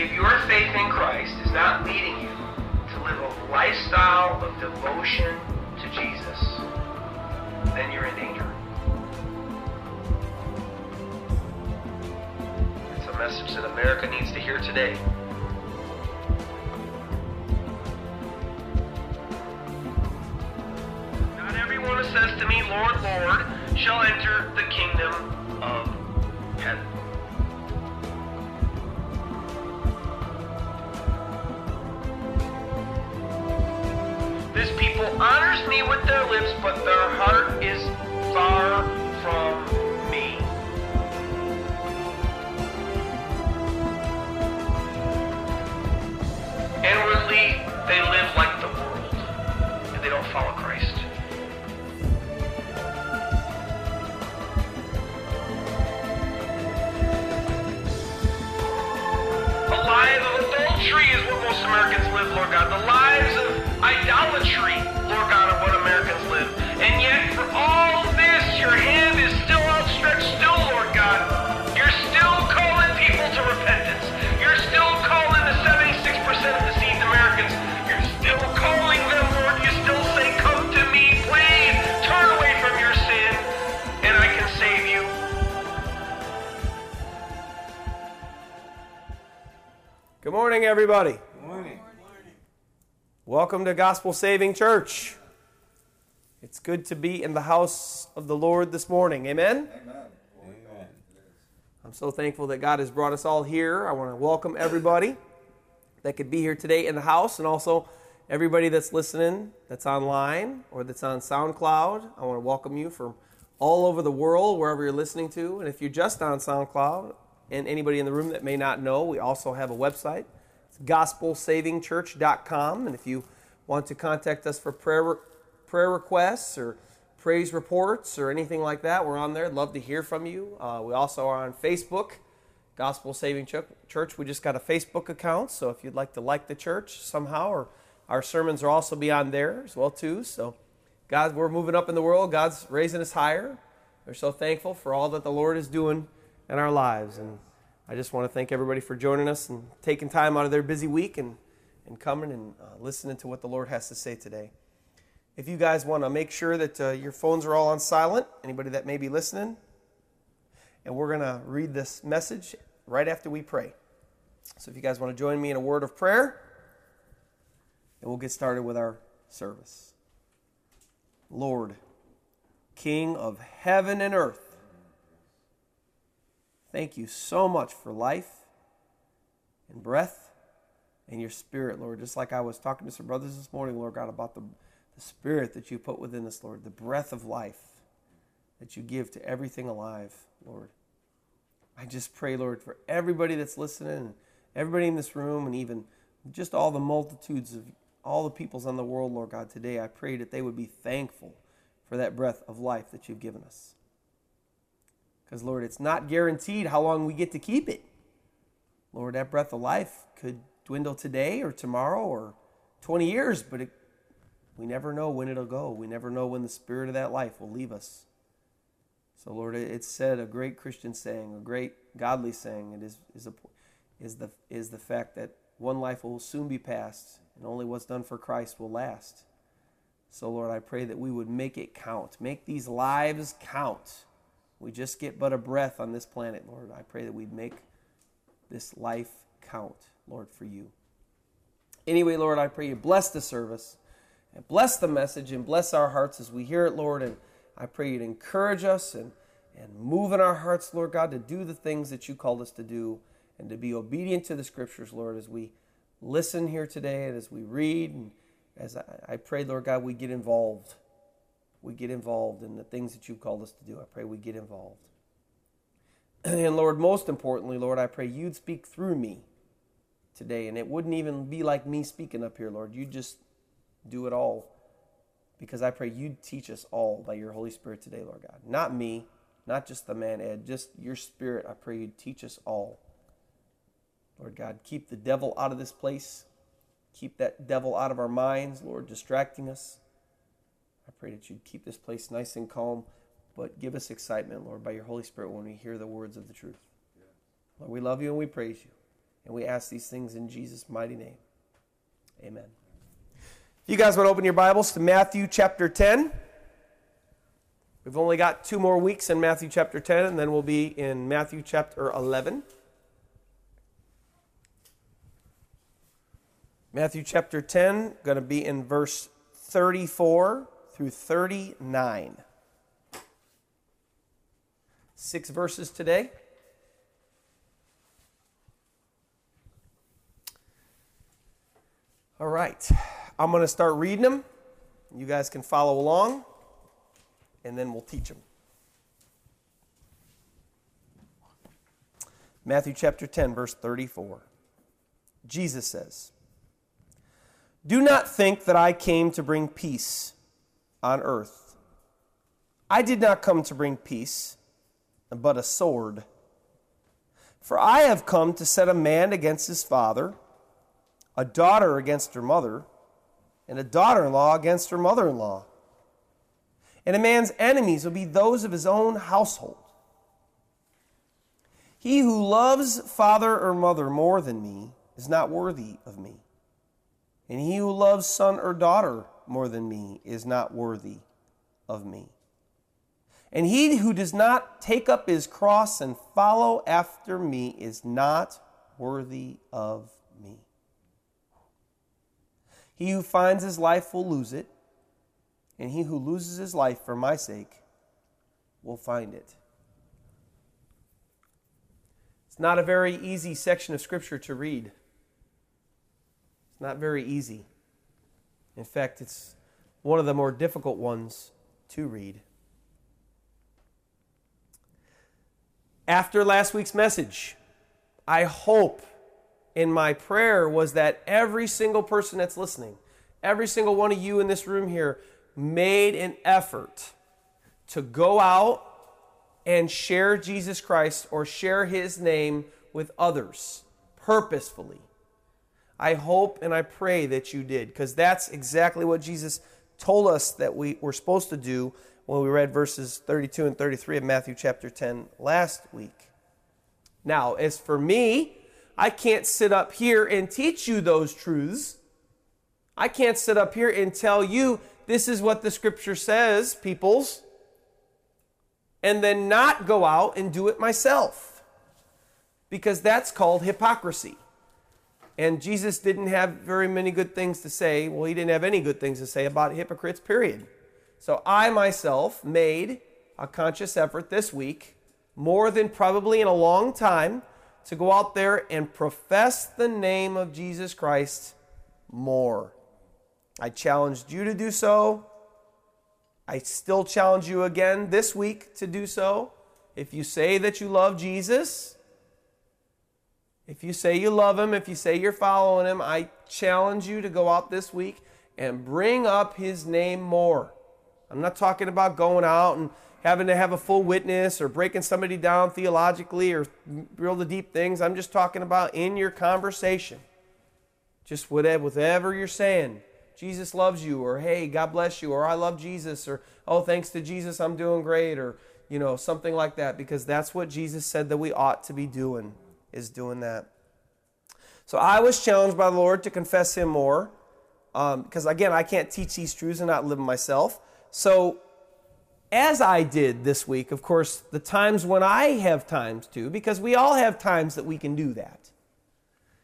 If your faith in Christ is not leading you to live a lifestyle of devotion to Jesus, then you're in danger. It's a message that America needs to hear today. Not everyone who says to me, Lord, Lord, shall enter the kingdom of honors me with their lips, but their heart is far morning, everybody. Good morning. Welcome to Gospel Saving Church. It's good to be in the house of the Lord this morning. Amen? Amen. I'm so thankful that God has brought us all here. I want to welcome everybody that could be here today in the house and also everybody that's listening that's online or that's on SoundCloud. I want to welcome you from all over the world, wherever you're listening to. And if you're just on SoundCloud and anybody in the room that may not know, we also have a website. Gospelsavingchurch.com. And if you want to contact us for prayer, prayer requests or praise reports or anything like that, we're on there. I'd love to hear from you. Uh, we also are on Facebook, Gospel Saving Ch- Church. We just got a Facebook account, so if you'd like to like the church somehow, or our sermons are also be on there as well too. So, God, we're moving up in the world. God's raising us higher. We're so thankful for all that the Lord is doing in our lives, and I just want to thank everybody for joining us and taking time out of their busy week and and coming and uh, listening to what the Lord has to say today. If you guys want to make sure that uh, your phones are all on silent, anybody that may be listening, and we're going to read this message right after we pray. So if you guys want to join me in a word of prayer, and we'll get started with our service. Lord, King of heaven and earth, thank you so much for life and breath and your spirit, Lord. Just like I was talking to some brothers this morning, Lord God, about the, the spirit that you put within us, Lord, the breath of life that you give to everything alive, Lord. I just pray, Lord, for everybody that's listening, everybody in this room, and even just all the multitudes of all the peoples on the world, Lord God, today, I pray that they would be thankful for that breath of life that you've given us. Because, Lord, it's not guaranteed how long we get to keep it. Lord, that breath of life could dwindle today or tomorrow or 20 years, but it, we never know when it'll go. We never know when the spirit of that life will leave us. So, Lord, it's said a great Christian saying, a great godly saying, it is, is, a, is, the, is the fact that one life will soon be passed, and only what's done for Christ will last. So, Lord, I pray that we would make it count. Make these lives count. We just get but a breath on this planet, Lord. I pray that we'd make this life count, Lord, for you. Anyway, Lord, I pray you bless the service and bless the message and bless our hearts as we hear it, Lord. And I pray you'd encourage us and, and move in our hearts, Lord God, to do the things that you called us to do and to be obedient to the scriptures, Lord, as we listen here today and as we read. And as I, I pray, Lord God, we get involved. We get involved in the things that you've called us to do. I pray we get involved. And Lord, most importantly, Lord, I pray you'd speak through me today. And it wouldn't even be like me speaking up here, Lord. You just do it all. Because I pray you'd teach us all by your Holy Spirit today, Lord God. Not me, not just the man Ed, just your spirit. I pray you'd teach us all. Lord God, keep the devil out of this place. Keep that devil out of our minds, Lord, distracting us. I pray that you'd keep this place nice and calm, but give us excitement, Lord, by your Holy Spirit when we hear the words of the truth. Lord, we love you and we praise you. And we ask these things in Jesus' mighty name. Amen. If you guys want to open your Bibles to Matthew chapter 10. We've only got two more weeks in Matthew chapter 10, and then we'll be in Matthew chapter 11. Matthew chapter 10, going to be in verse 34 through 39. Six verses today. All right. I'm going to start reading them. You guys can follow along, and then we'll teach them. Matthew chapter 10, verse 34. Jesus says, Do not think that I came to bring peace on earth. I did not come to bring peace, but a sword. For I have come to set a man against his father a daughter against her mother, and a daughter in law against her mother in law. And a man's enemies will be those of his own household. He who loves father or mother more than me is not worthy of me. And he who loves son or daughter more than me is not worthy of me. And he who does not take up his cross and follow after me is not worthy of me. He who finds his life will lose it, and he who loses his life for my sake will find it. It's not a very easy section of Scripture to read. It's not very easy. In fact, it's one of the more difficult ones to read. After last week's message, I hope in my prayer was that every single person that's listening, every single one of you in this room here, made an effort to go out and share Jesus Christ or share his name with others purposefully. I hope and I pray that you did because that's exactly what Jesus told us that we were supposed to do when we read verses 32 and 33 of Matthew chapter 10 last week. Now, as for me, I can't sit up here and teach you those truths. I can't sit up here and tell you this is what the scripture says, peoples, and then not go out and do it myself. Because that's called hypocrisy. And Jesus didn't have very many good things to say. Well, he didn't have any good things to say about hypocrites, period. So I myself made a conscious effort this week, more than probably in a long time, to go out there and profess the name of Jesus Christ more. I challenged you to do so. I still challenge you again this week to do so. If you say that you love Jesus, if you say you love him, if you say you're following him, I challenge you to go out this week and bring up his name more. I'm not talking about going out and having to have a full witness or breaking somebody down theologically or real the deep things. I'm just talking about in your conversation. Just whatever, whatever you're saying. Jesus loves you, or hey, God bless you, or I love Jesus, or oh, thanks to Jesus, I'm doing great, or you know, something like that, because that's what Jesus said that we ought to be doing, is doing that. So I was challenged by the Lord to confess Him more, because um, again, I can't teach these truths and not live them myself. So as I did this week, of course, the times when I have times to, because we all have times that we can do that,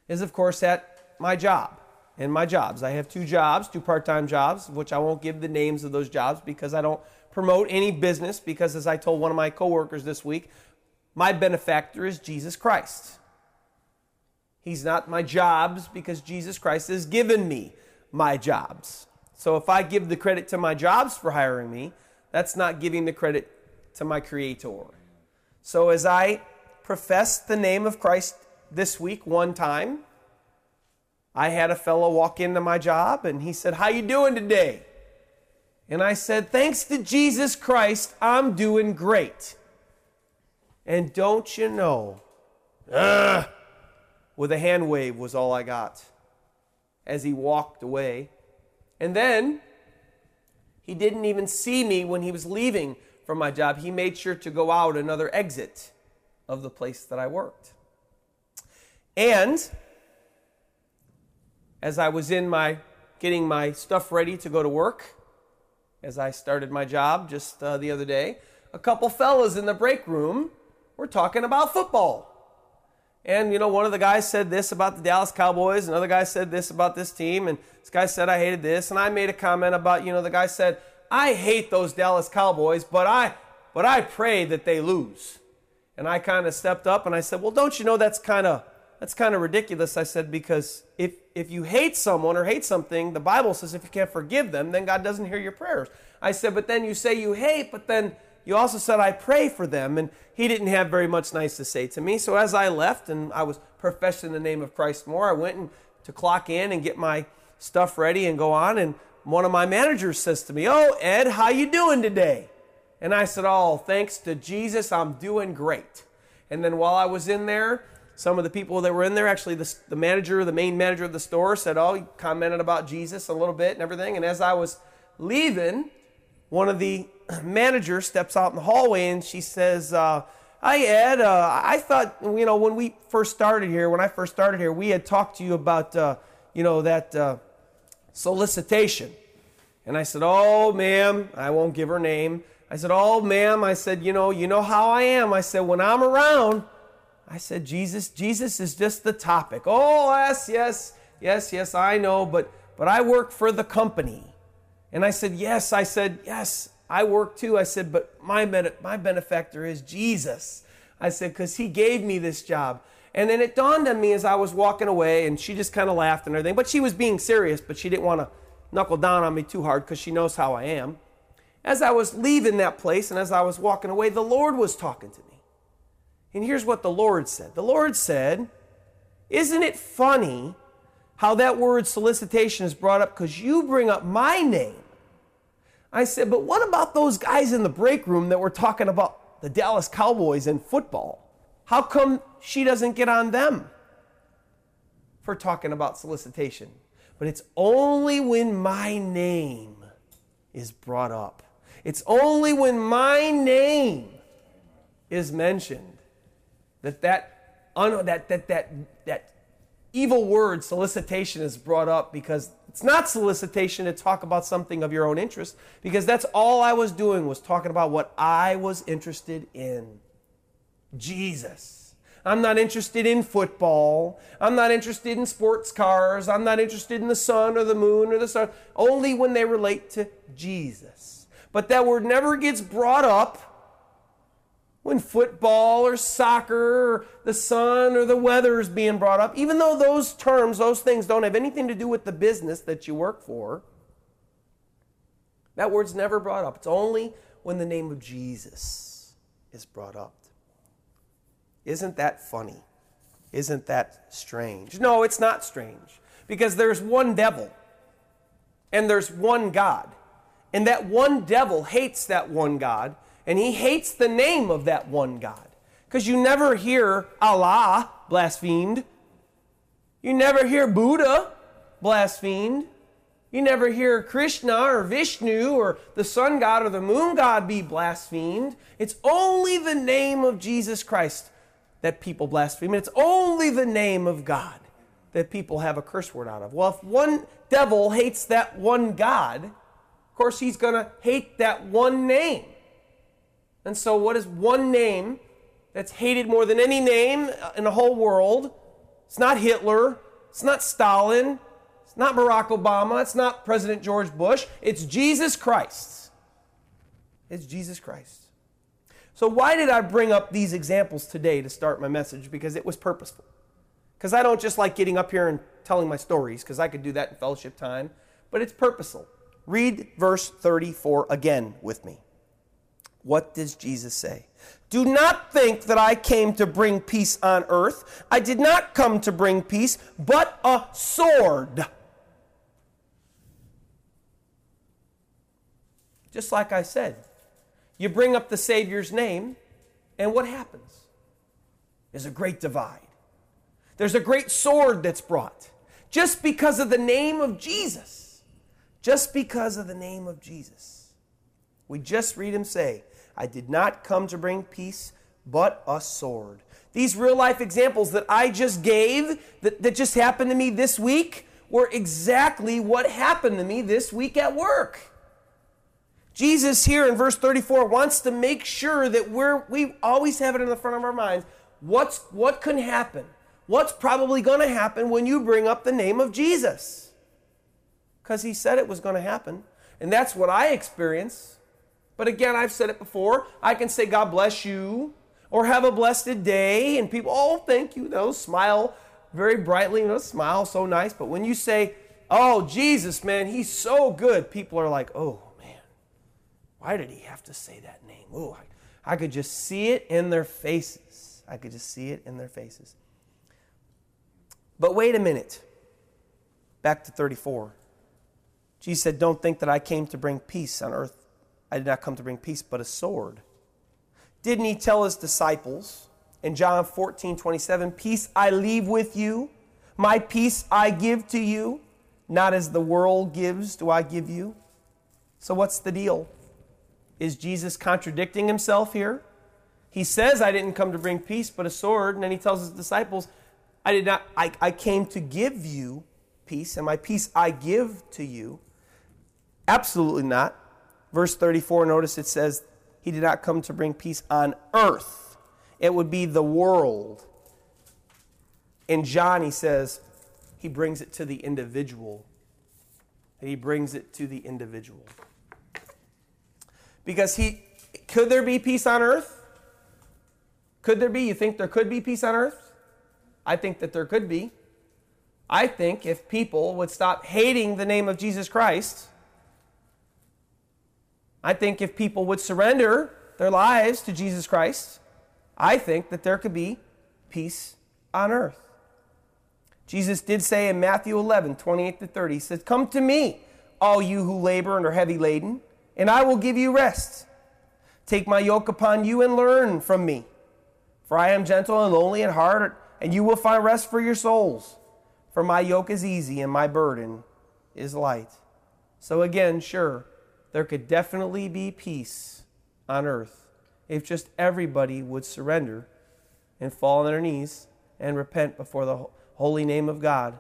is of course at my job and my jobs. I have two jobs, two part time jobs, which I won't give the names of those jobs because I don't promote any business. Because as I told one of my coworkers this week, my benefactor is Jesus Christ. He's not my jobs because Jesus Christ has given me my jobs. So if I give the credit to my jobs for hiring me, that's not giving the credit to my Creator. So as I profess the name of Christ this week one time, I had a fellow walk into my job and he said, "How you doing today?" And I said, "Thanks to Jesus Christ, I'm doing great." And don't you know, Ugh, with a hand wave was all I got as he walked away. And then he didn't even see me when he was leaving from my job. He made sure to go out another exit of the place that I worked. And as I was in my getting my stuff ready to go to work, as I started my job just uh, the other day, a couple fellas in the break room were talking about football. And, you know, one of the guys said this about the Dallas Cowboys, another guy said this about this team, and this guy said I hated this, and I made a comment about, you know, the guy said, I hate those Dallas Cowboys, but I but I pray that they lose. And I kind of stepped up and I said, Well, don't you know that's kind of that's kind of ridiculous. I said, because if if you hate someone or hate something, the Bible says if you can't forgive them, then God doesn't hear your prayers. I said, but then you say you hate, but then you also said I pray for them. And he didn't have very much nice to say to me. So as I left and I was professing the name of Christ more, I went and to clock in and get my stuff ready and go on. And one of my managers says to me, "Oh, Ed, how you doing today?" And I said, "Oh, thanks to Jesus, I'm doing great." And then while I was in there, some of the people that were in there, actually the, the manager, the main manager of the store said, "Oh, he commented about Jesus a little bit and everything." And as I was leaving, one of the managers steps out in the hallway and she says, uh, Hi, Ed. Uh, I thought, you know, when we first started here, when I first started here, we had talked to you about, uh, you know, that uh, solicitation. And I said, Oh, ma'am, I won't give her name. I said, Oh, ma'am, I said, you know, you know how I am. I said, when I'm around, I said, Jesus, Jesus is just the topic. Oh, yes, yes, yes, yes, I know, but but I work for the company. And I said, Yes, I said, Yes, I work too. I said, but my, my benefactor is Jesus. I said, because he gave me this job. And then it dawned on me as I was walking away, and she just kind of laughed and everything. But she was being serious, but she didn't want to knuckle down on me too hard because she knows how I am. As I was leaving that place and as I was walking away, the Lord was talking to me. And here's what the Lord said The Lord said, Isn't it funny how that word solicitation is brought up because you bring up my name? I said, but what about those guys in the break room that were talking about the Dallas Cowboys and football? How come she doesn't get on them for talking about solicitation? But it's only when my name is brought up. It's only when my name is mentioned that that, that, that, that, that evil word solicitation is brought up because it's not solicitation to talk about something of your own interest because that's all I was doing was talking about what I was interested in. Jesus. I'm not interested in football. I'm not interested in sports cars. I'm not interested in the sun or the moon or the sun, only when they relate to Jesus. But that word never gets brought up when football or soccer or the sun or the weather is being brought up, even though those terms, those things don't have anything to do with the business that you work for, that word's never brought up. It's only when the name of Jesus is brought up. Isn't that funny? Isn't that strange? No, it's not strange because there's one devil and there's one God. And that one devil hates that one God and he hates the name of that one God. Because you never hear Allah blasphemed. You never hear Buddha blasphemed. You never hear Krishna or Vishnu or the sun god or the moon god be blasphemed. It's only the name of Jesus Christ that people blaspheme. And It's only the name of God that people have a curse word out of. Well, if one devil hates that one God, of course he's going to hate that one name. And so, what is one name that's hated more than any name in the whole world? It's not Hitler. It's not Stalin. It's not Barack Obama. It's not President George Bush. It's Jesus Christ. It's Jesus Christ. So, why did I bring up these examples today to start my message? Because it was purposeful. Because I don't just like getting up here and telling my stories, because I could do that in fellowship time, but it's purposeful. Read verse 34 again with me. What does Jesus say? Do not think that I came to bring peace on earth. I did not come to bring peace, but a sword. Just like I said, you bring up the Savior's name, and what happens? There's a great divide. There's a great sword that's brought just because of the name of Jesus. Just because of the name of Jesus. We just read him say, I did not come to bring peace, but a sword. These real life examples that I just gave, that, that just happened to me this week, were exactly what happened to me this week at work. Jesus here in verse 34 wants to make sure that we're we always have it in the front of our minds. What's what can happen? What's probably going to happen when you bring up the name of Jesus? Because he said it was going to happen. And that's what I experience. But again, I've said it before. I can say, God bless you, or have a blessed day, and people, oh, thank you, they'll smile very brightly, know, smile so nice. But when you say, oh, Jesus, man, he's so good, people are like, oh, man, why did he have to say that name? Oh, I, I could just see it in their faces. I could just see it in their faces. But wait a minute. Back to 34. Jesus said, Don't think that I came to bring peace on earth. I did not come to bring peace, but a sword. Didn't he tell his disciples in John 14, 27, Peace I leave with you, my peace I give to you, not as the world gives, do I give you? So what's the deal? Is Jesus contradicting himself here? He says, I didn't come to bring peace, but a sword. And then he tells his disciples, I did not, I, I came to give you peace, and my peace I give to you. Absolutely not. Verse 34, notice it says, He did not come to bring peace on earth. It would be the world. In John, he says, He brings it to the individual. He brings it to the individual. Because he, could there be peace on earth? Could there be? You think there could be peace on earth? I think that there could be. I think if people would stop hating the name of Jesus Christ, I think if people would surrender their lives to Jesus Christ, I think that there could be peace on earth. Jesus did say in Matthew 11, 28 to 30, He said, Come to me, all you who labor and are heavy laden, and I will give you rest. Take my yoke upon you and learn from me. For I am gentle and lowly in heart, and you will find rest for your souls. For my yoke is easy and my burden is light. So, again, sure, there could definitely be peace on earth if just everybody would surrender and fall on their knees and repent before the holy name of God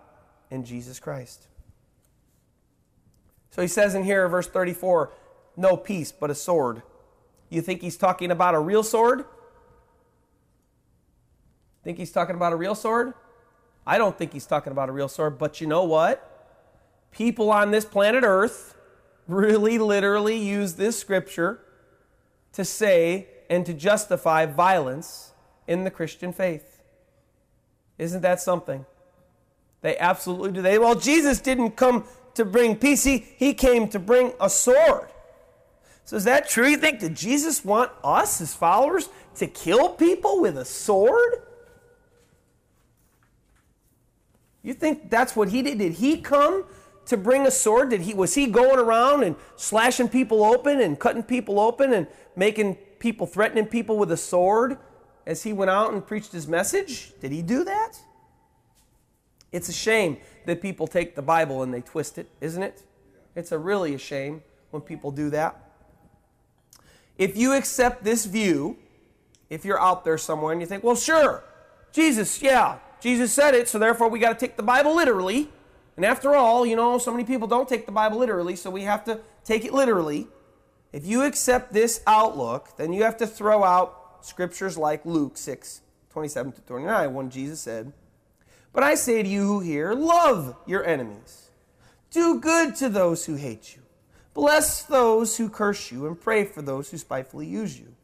and Jesus Christ. So he says in here, verse 34, no peace but a sword. You think he's talking about a real sword? Think he's talking about a real sword? I don't think he's talking about a real sword, but you know what? People on this planet Earth really literally use this scripture to say and to justify violence in the Christian faith. Isn't that something? They absolutely do. They well, Jesus didn't come to bring peace. He, he came to bring a sword. So is that true? You think did Jesus want us, his followers, to kill people with a sword? You think that's what he did? Did he come to bring a sword? Did he was he going around and slashing people open and cutting people open and making people threatening people with a sword as he went out and preached his message? Did he do that? It's a shame that people take the Bible and they twist it, isn't it? It's a really a shame when people do that. If you accept this view, if you're out there somewhere and you think, well, sure, Jesus, yeah, Jesus said it, so therefore we got to take the Bible literally. And after all, you know, so many people don't take the Bible literally, so we have to take it literally. If you accept this outlook, then you have to throw out scriptures like Luke 6 27 to 29, when Jesus said, But I say to you who hear, love your enemies, do good to those who hate you, bless those who curse you, and pray for those who spitefully use you.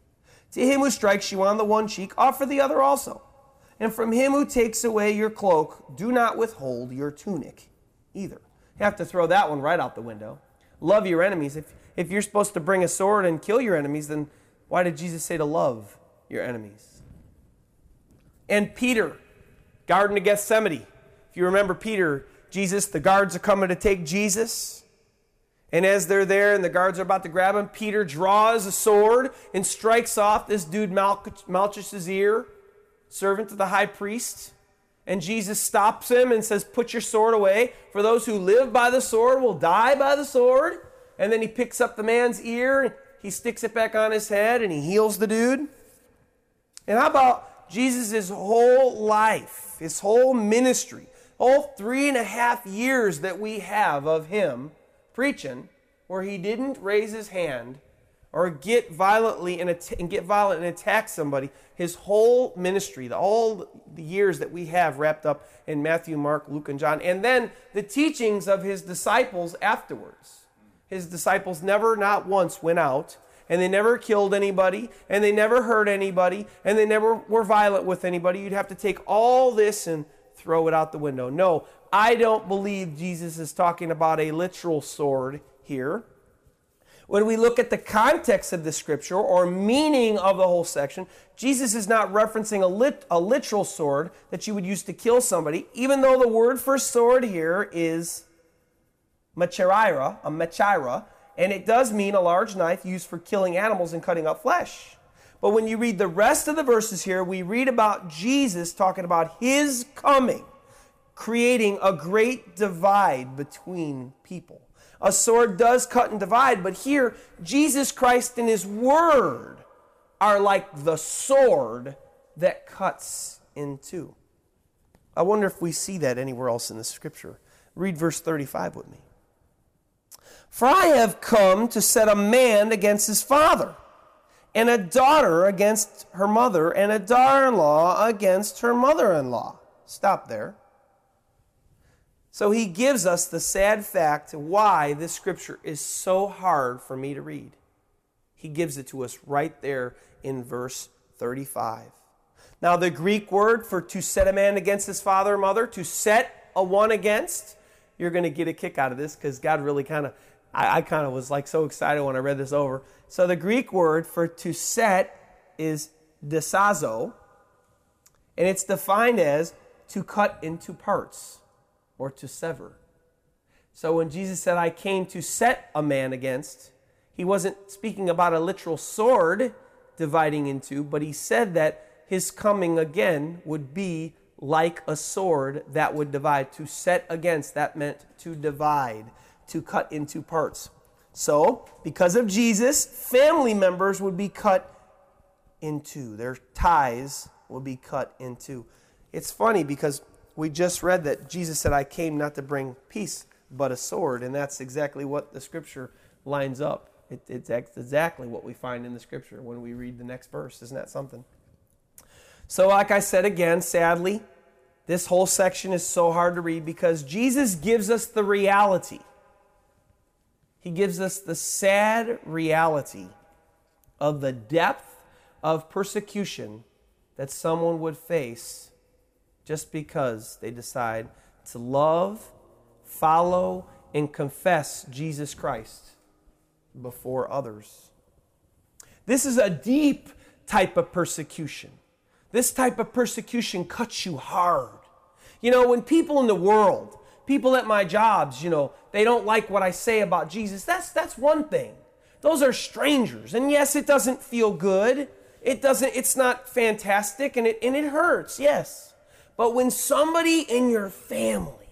To him who strikes you on the one cheek, offer the other also. And from him who takes away your cloak, do not withhold your tunic either. You have to throw that one right out the window. Love your enemies. If, if you're supposed to bring a sword and kill your enemies, then why did Jesus say to love your enemies? And Peter, Garden of Gethsemane. If you remember Peter, Jesus, the guards are coming to take Jesus. And as they're there and the guards are about to grab him, Peter draws a sword and strikes off this dude Malchus's ear, servant of the high priest. And Jesus stops him and says, Put your sword away. For those who live by the sword will die by the sword. And then he picks up the man's ear, he sticks it back on his head, and he heals the dude. And how about Jesus' whole life, his whole ministry, all three and a half years that we have of him preaching, where he didn't raise his hand or get violently and, and get violent and attack somebody. His whole ministry, the, all the years that we have wrapped up in Matthew, Mark, Luke, and John, and then the teachings of his disciples afterwards. His disciples never, not once, went out and they never killed anybody, and they never hurt anybody, and they never were violent with anybody. You'd have to take all this and throw it out the window. No, I don't believe Jesus is talking about a literal sword here. When we look at the context of the scripture or meaning of the whole section, Jesus is not referencing a, lit, a literal sword that you would use to kill somebody, even though the word for sword here is machaira, a machaira, and it does mean a large knife used for killing animals and cutting up flesh. But when you read the rest of the verses here, we read about Jesus talking about his coming, creating a great divide between people. A sword does cut and divide, but here, Jesus Christ and his word are like the sword that cuts in two. I wonder if we see that anywhere else in the scripture. Read verse 35 with me. For I have come to set a man against his father, and a daughter against her mother, and a daughter in law against her mother in law. Stop there. So he gives us the sad fact why this scripture is so hard for me to read. He gives it to us right there in verse 35. Now, the Greek word for to set a man against his father or mother, to set a one against, you're going to get a kick out of this because God really kind of I, I kind of was like so excited when I read this over. So the Greek word for to set is desazo, and it's defined as to cut into parts or to sever. So when Jesus said, I came to set a man against, he wasn't speaking about a literal sword dividing into, but he said that his coming again would be like a sword that would divide. To set against, that meant to divide to cut into parts. So, because of Jesus, family members would be cut in two. Their ties would be cut in two. It's funny because we just read that Jesus said, I came not to bring peace, but a sword. And that's exactly what the scripture lines up. It, it's exactly what we find in the scripture when we read the next verse. Isn't that something? So, like I said again, sadly, this whole section is so hard to read because Jesus gives us the reality he gives us the sad reality of the depth of persecution that someone would face just because they decide to love, follow, and confess Jesus Christ before others. This is a deep type of persecution. This type of persecution cuts you hard. You know, when people in the world people at my jobs, you know, they don't like what I say about Jesus. That's that's one thing. Those are strangers. And yes, it doesn't feel good. It doesn't it's not fantastic and it and it hurts. Yes. But when somebody in your family,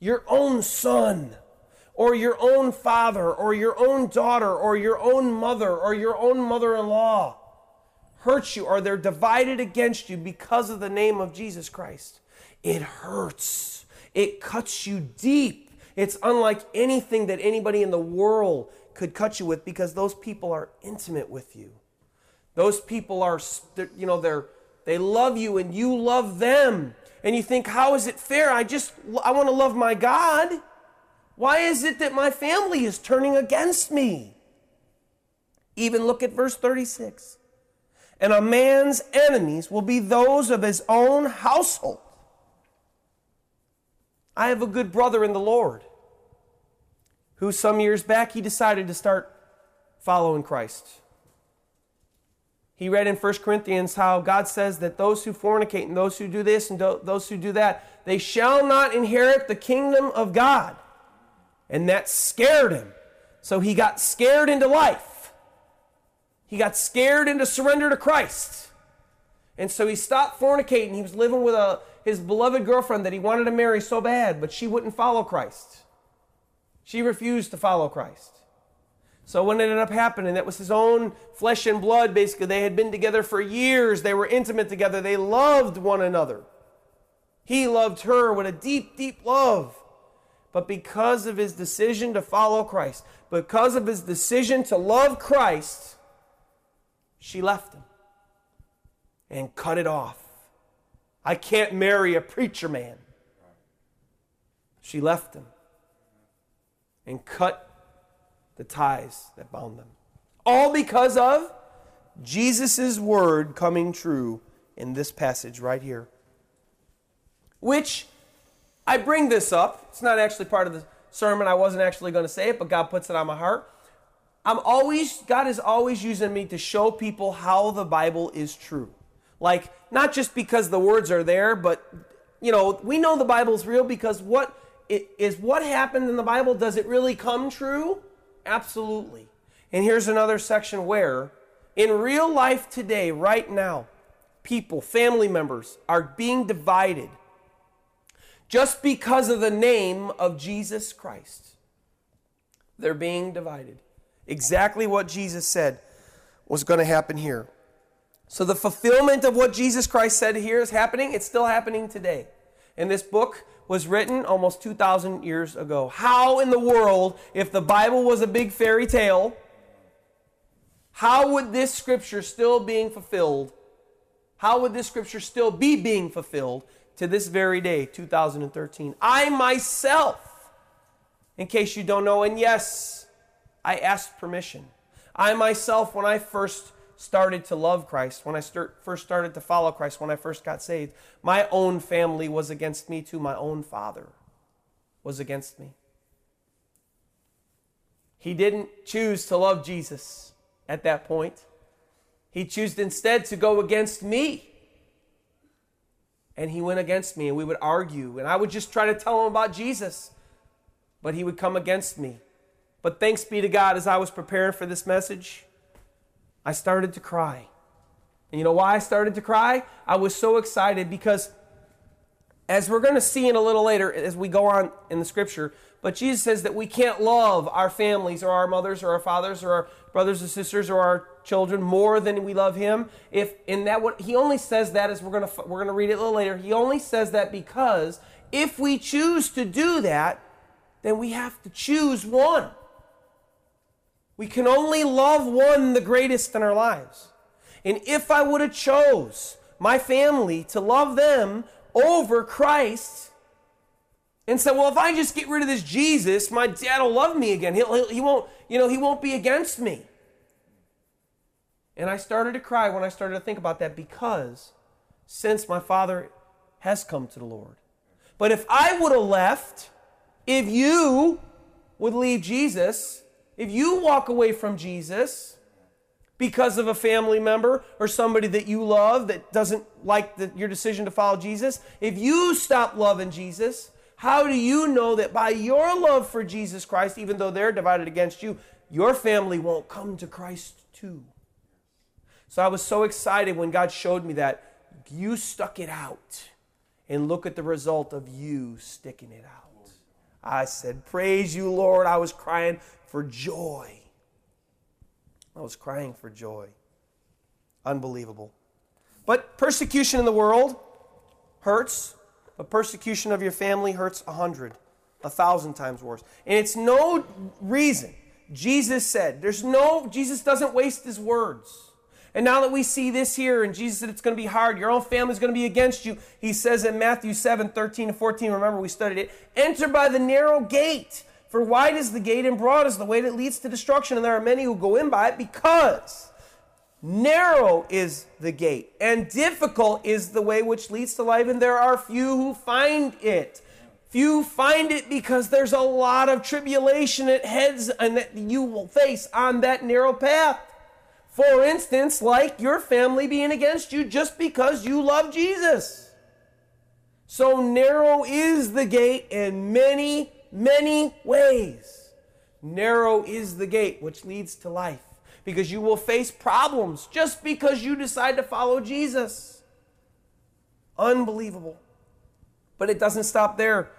your own son, or your own father, or your own daughter, or your own mother, or your own mother in law hurts you, or they're divided against you because of the name of Jesus Christ, it hurts. It cuts you deep. It's unlike anything that anybody in the world could cut you with because those people are intimate with you. Those people are, you know, they're, they love you and you love them. And you think, how is it fair? I just, I want to love my God. Why is it that my family is turning against me? Even look at verse 36. And a man's enemies will be those of his own household. I have a good brother in the Lord who some years back he decided to start following Christ. He read in 1 Corinthians how God says that those who fornicate and those who do this and do, those who do that, they shall not inherit the kingdom of God. And that scared him. So he got scared into life. He got scared into surrender to Christ. And so he stopped fornicating. He was living with a his beloved girlfriend that he wanted to marry so bad, but she wouldn't follow Christ. She refused to follow Christ. So what ended up happening, that was his own flesh and blood, basically. They had been together for years. They were intimate together. They loved one another. He loved her with a deep, deep love. But because of his decision to follow Christ, because of his decision to love Christ, she left him and cut it off. I can't marry a preacher man. She left him and cut the ties that bound them. All because of Jesus' word coming true in this passage right here. Which I bring this up. It's not actually part of the sermon. I wasn't actually going to say it, but God puts it on my heart. I'm always, God is always using me to show people how the Bible is true. Like, not just because the words are there, but, you know, we know the Bible's real because what it, is what happened in the Bible, does it really come true? Absolutely. And here's another section where, in real life today, right now, people, family members, are being divided just because of the name of Jesus Christ. They're being divided. Exactly what Jesus said was going to happen here. So, the fulfillment of what Jesus Christ said here is happening. It's still happening today. And this book was written almost 2,000 years ago. How in the world, if the Bible was a big fairy tale, how would this scripture still being fulfilled? How would this scripture still be being fulfilled to this very day, 2013? I myself, in case you don't know, and yes, I asked permission. I myself, when I first started to love Christ, when I start, first started to follow Christ, when I first got saved, my own family was against me too. My own father was against me. He didn't choose to love Jesus at that point. He chose instead to go against me. And he went against me, and we would argue, and I would just try to tell him about Jesus, but he would come against me. But thanks be to God, as I was preparing for this message, I started to cry. And you know why I started to cry? I was so excited because, as we're going to see in a little later as we go on in the scripture, but Jesus says that we can't love our families or our mothers or our fathers or our brothers and sisters or our children more than we love Him. If in that what He only says that as we're going to we're going to read it a little later. He only says that because if we choose to do that, then we have to choose one. We can only love one the greatest in our lives. And if I would have chose my family to love them over Christ and said, well, if I just get rid of this Jesus, my dad will love me again. He'll, he'll, he won't, you know, he won't be against me. And I started to cry when I started to think about that because since my father has come to the Lord. But if I would have left, if you would leave Jesus, if you walk away from Jesus because of a family member or somebody that you love that doesn't like the, your decision to follow Jesus, if you stop loving Jesus, how do you know that by your love for Jesus Christ, even though they're divided against you, your family won't come to Christ too? So I was so excited when God showed me that. You stuck it out. And look at the result of you sticking it out. I said, Praise you, Lord. I was crying for joy. I was crying for joy. Unbelievable. But persecution in the world hurts, but persecution of your family hurts a hundred, a thousand times worse. And it's no reason. Jesus said, there's no, Jesus doesn't waste his words. And now that we see this here, and Jesus said it's going to be hard, your own family's going to be against you. He says in Matthew 7 13 and 14, remember we studied it, enter by the narrow gate. For wide is the gate and broad is the way that leads to destruction, and there are many who go in by it because narrow is the gate and difficult is the way which leads to life, and there are few who find it. Few find it because there's a lot of tribulation it heads and that you will face on that narrow path. For instance, like your family being against you just because you love Jesus. So narrow is the gate, and many many ways. Narrow is the gate which leads to life because you will face problems just because you decide to follow Jesus. Unbelievable. But it doesn't stop there.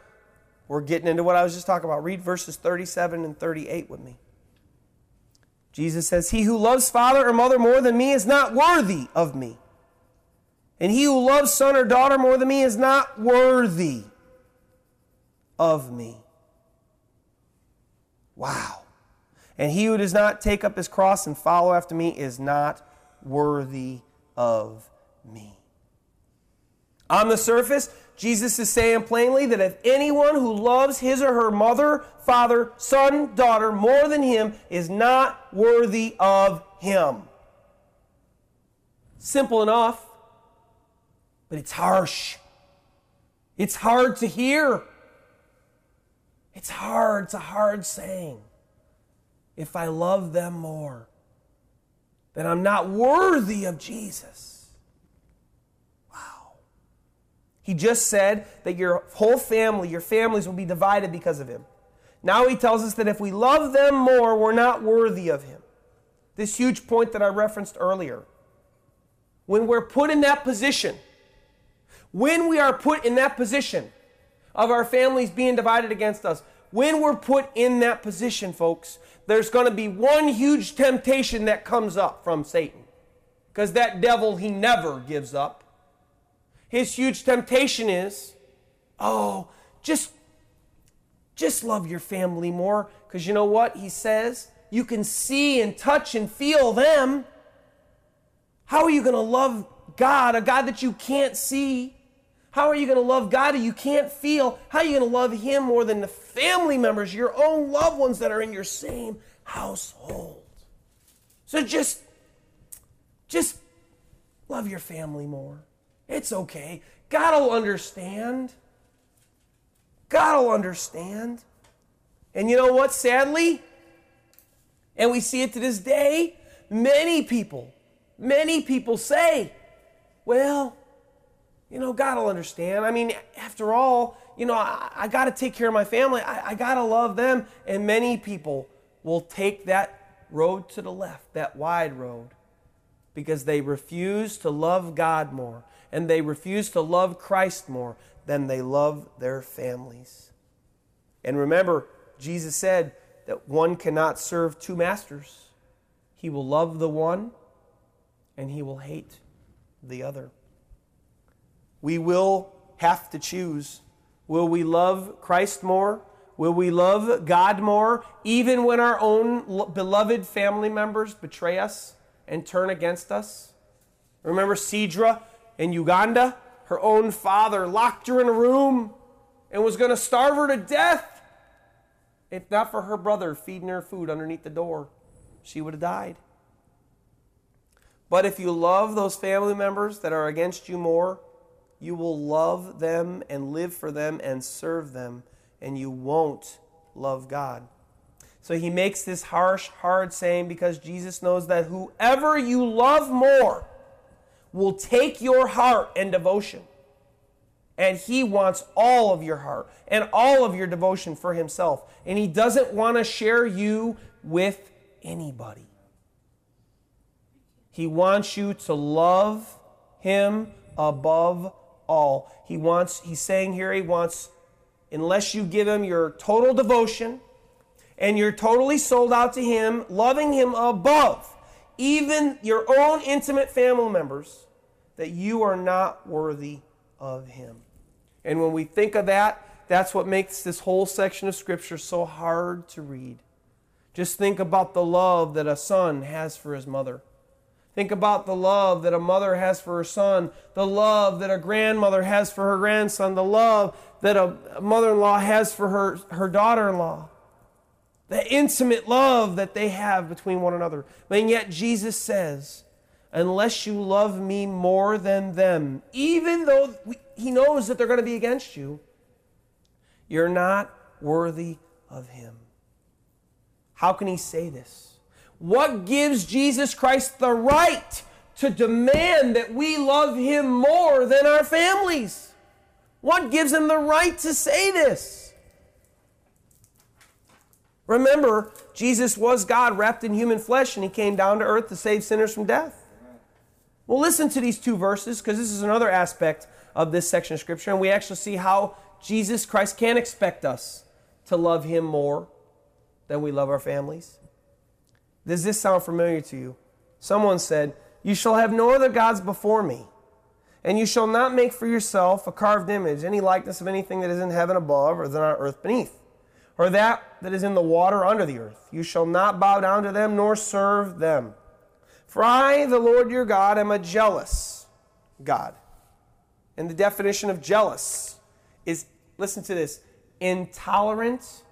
We're getting into what I was just talking about. Read verses 37 and 38 with me. Jesus says, He who loves father or mother more than me is not worthy of me. And he who loves son or daughter more than me is not worthy of me. Wow. And he who does not take up his cross and follow after me is not worthy of me. On the surface, Jesus is saying plainly that if anyone who loves his or her mother, father, son, daughter more than him is not worthy of him. Simple enough, but it's harsh. It's hard to hear. It's hard. It's a hard saying. If I love them more, then I'm not worthy of Jesus. Wow. He just said that your whole family, your families will be divided because of him. Now he tells us that if we love them more, we're not worthy of him. This huge point that I referenced earlier. When we're put in that position, when we are put in that position of our families being divided against us, when we're put in that position, folks, there's going to be one huge temptation that comes up from Satan. Because that devil, he never gives up. His huge temptation is, oh, just just love your family more. Because you know what? He says you can see and touch and feel them. How are you going to love god a god that you can't see how are you going to love God who you can't feel? How are you going to love Him more than the family members, your own loved ones that are in your same household? So just, just love your family more. It's okay. God will understand. God will understand. And you know what? Sadly, and we see it to this day, many people, many people say, well, you know, God will understand. I mean, after all, you know, I, I got to take care of my family. I, I got to love them. And many people will take that road to the left, that wide road, because they refuse to love God more and they refuse to love Christ more than they love their families. And remember, Jesus said that one cannot serve two masters. He will love the one and he will hate the other. We will have to choose. Will we love Christ more? Will we love God more, even when our own beloved family members betray us and turn against us? Remember Sidra in Uganda? Her own father locked her in a room and was going to starve her to death. If not for her brother feeding her food underneath the door, she would have died. But if you love those family members that are against you more, you will love them and live for them and serve them, and you won't love God. So he makes this harsh, hard saying because Jesus knows that whoever you love more will take your heart and devotion. And he wants all of your heart and all of your devotion for himself. And he doesn't want to share you with anybody. He wants you to love him above all. He wants, he's saying here, he wants, unless you give him your total devotion and you're totally sold out to him, loving him above even your own intimate family members, that you are not worthy of him. And when we think of that, that's what makes this whole section of Scripture so hard to read. Just think about the love that a son has for his mother. Think about the love that a mother has for her son, the love that a grandmother has for her grandson, the love that a mother in law has for her, her daughter in law. The intimate love that they have between one another. And yet Jesus says, unless you love me more than them, even though he knows that they're going to be against you, you're not worthy of him. How can he say this? What gives Jesus Christ the right to demand that we love him more than our families? What gives him the right to say this? Remember, Jesus was God wrapped in human flesh, and he came down to earth to save sinners from death. Well, listen to these two verses because this is another aspect of this section of Scripture, and we actually see how Jesus Christ can expect us to love him more than we love our families. Does this sound familiar to you? Someone said, You shall have no other gods before me. And you shall not make for yourself a carved image, any likeness of anything that is in heaven above or that on earth beneath, or that that is in the water under the earth. You shall not bow down to them nor serve them. For I, the Lord your God, am a jealous God. And the definition of jealous is, listen to this, intolerant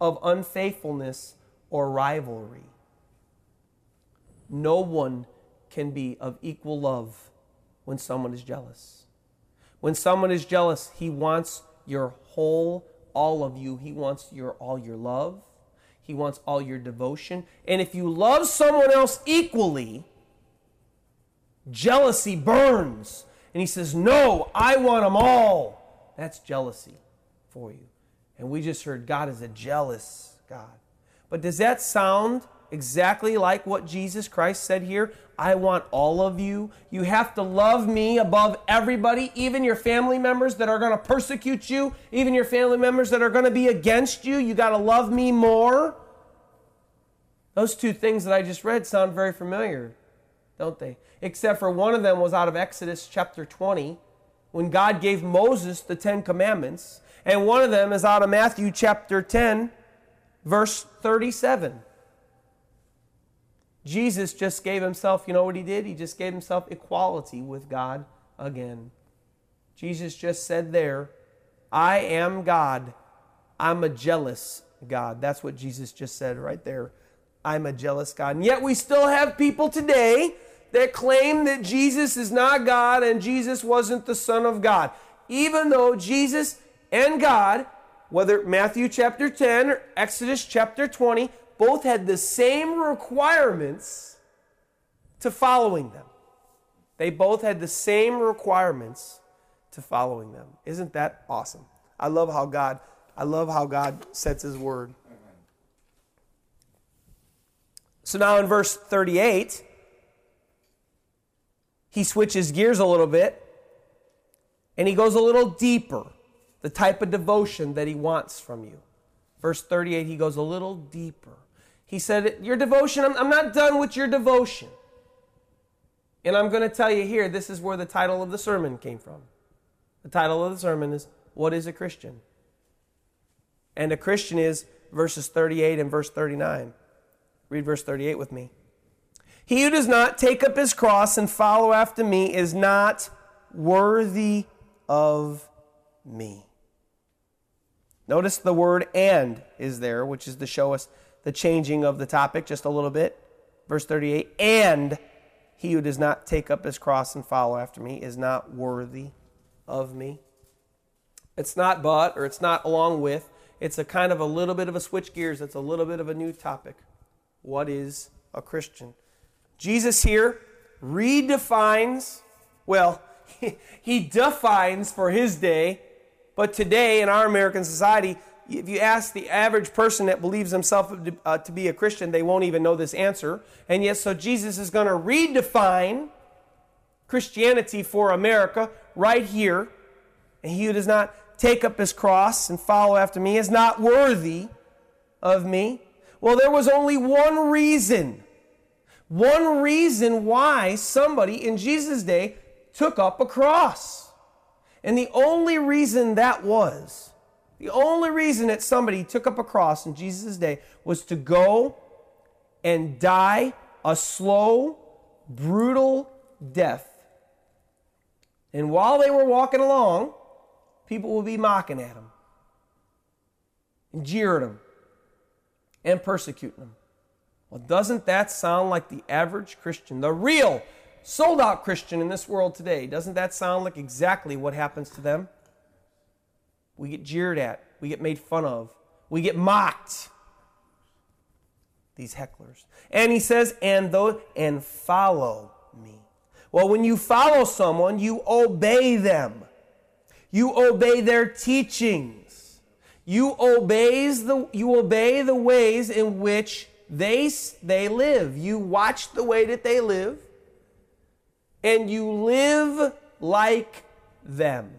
of unfaithfulness or rivalry. No one can be of equal love when someone is jealous. When someone is jealous, he wants your whole, all of you. He wants your all your love. He wants all your devotion. And if you love someone else equally, jealousy burns. And he says, No, I want them all. That's jealousy for you. And we just heard God is a jealous God. But does that sound exactly like what Jesus Christ said here? I want all of you. You have to love me above everybody, even your family members that are going to persecute you, even your family members that are going to be against you. You got to love me more. Those two things that I just read sound very familiar, don't they? Except for one of them was out of Exodus chapter 20, when God gave Moses the Ten Commandments, and one of them is out of Matthew chapter 10, verse 37. Jesus just gave himself, you know what he did? He just gave himself equality with God again. Jesus just said there, I am God. I'm a jealous God. That's what Jesus just said right there. I'm a jealous God. And yet we still have people today that claim that Jesus is not God and Jesus wasn't the Son of God. Even though Jesus and God, whether Matthew chapter 10 or Exodus chapter 20, both had the same requirements to following them. They both had the same requirements to following them. Isn't that awesome? I love how God I love how God sets his word. So now in verse 38, he switches gears a little bit and he goes a little deeper, the type of devotion that he wants from you. Verse 38, he goes a little deeper. He said, Your devotion, I'm, I'm not done with your devotion. And I'm going to tell you here, this is where the title of the sermon came from. The title of the sermon is, What is a Christian? And a Christian is verses 38 and verse 39. Read verse 38 with me. He who does not take up his cross and follow after me is not worthy of me. Notice the word and is there, which is to show us the changing of the topic just a little bit. Verse 38 And he who does not take up his cross and follow after me is not worthy of me. It's not but, or it's not along with. It's a kind of a little bit of a switch gears. It's a little bit of a new topic. What is a Christian? Jesus here redefines, well, he defines for his day, but today in our American society, if you ask the average person that believes himself to, uh, to be a Christian, they won't even know this answer. And yes, so Jesus is going to redefine Christianity for America right here. And he who does not take up his cross and follow after me is not worthy of me. Well, there was only one reason. One reason why somebody in Jesus' day took up a cross. And the only reason that was the only reason that somebody took up a cross in Jesus' day was to go and die a slow, brutal death. And while they were walking along, people would be mocking at them, and jeering them, and persecuting them. Well, doesn't that sound like the average Christian, the real sold out Christian in this world today? Doesn't that sound like exactly what happens to them? We get jeered at. We get made fun of. We get mocked. These hecklers. And he says, and those and follow me. Well, when you follow someone, you obey them. You obey their teachings. You obeys the you obey the ways in which they they live. You watch the way that they live and you live like them.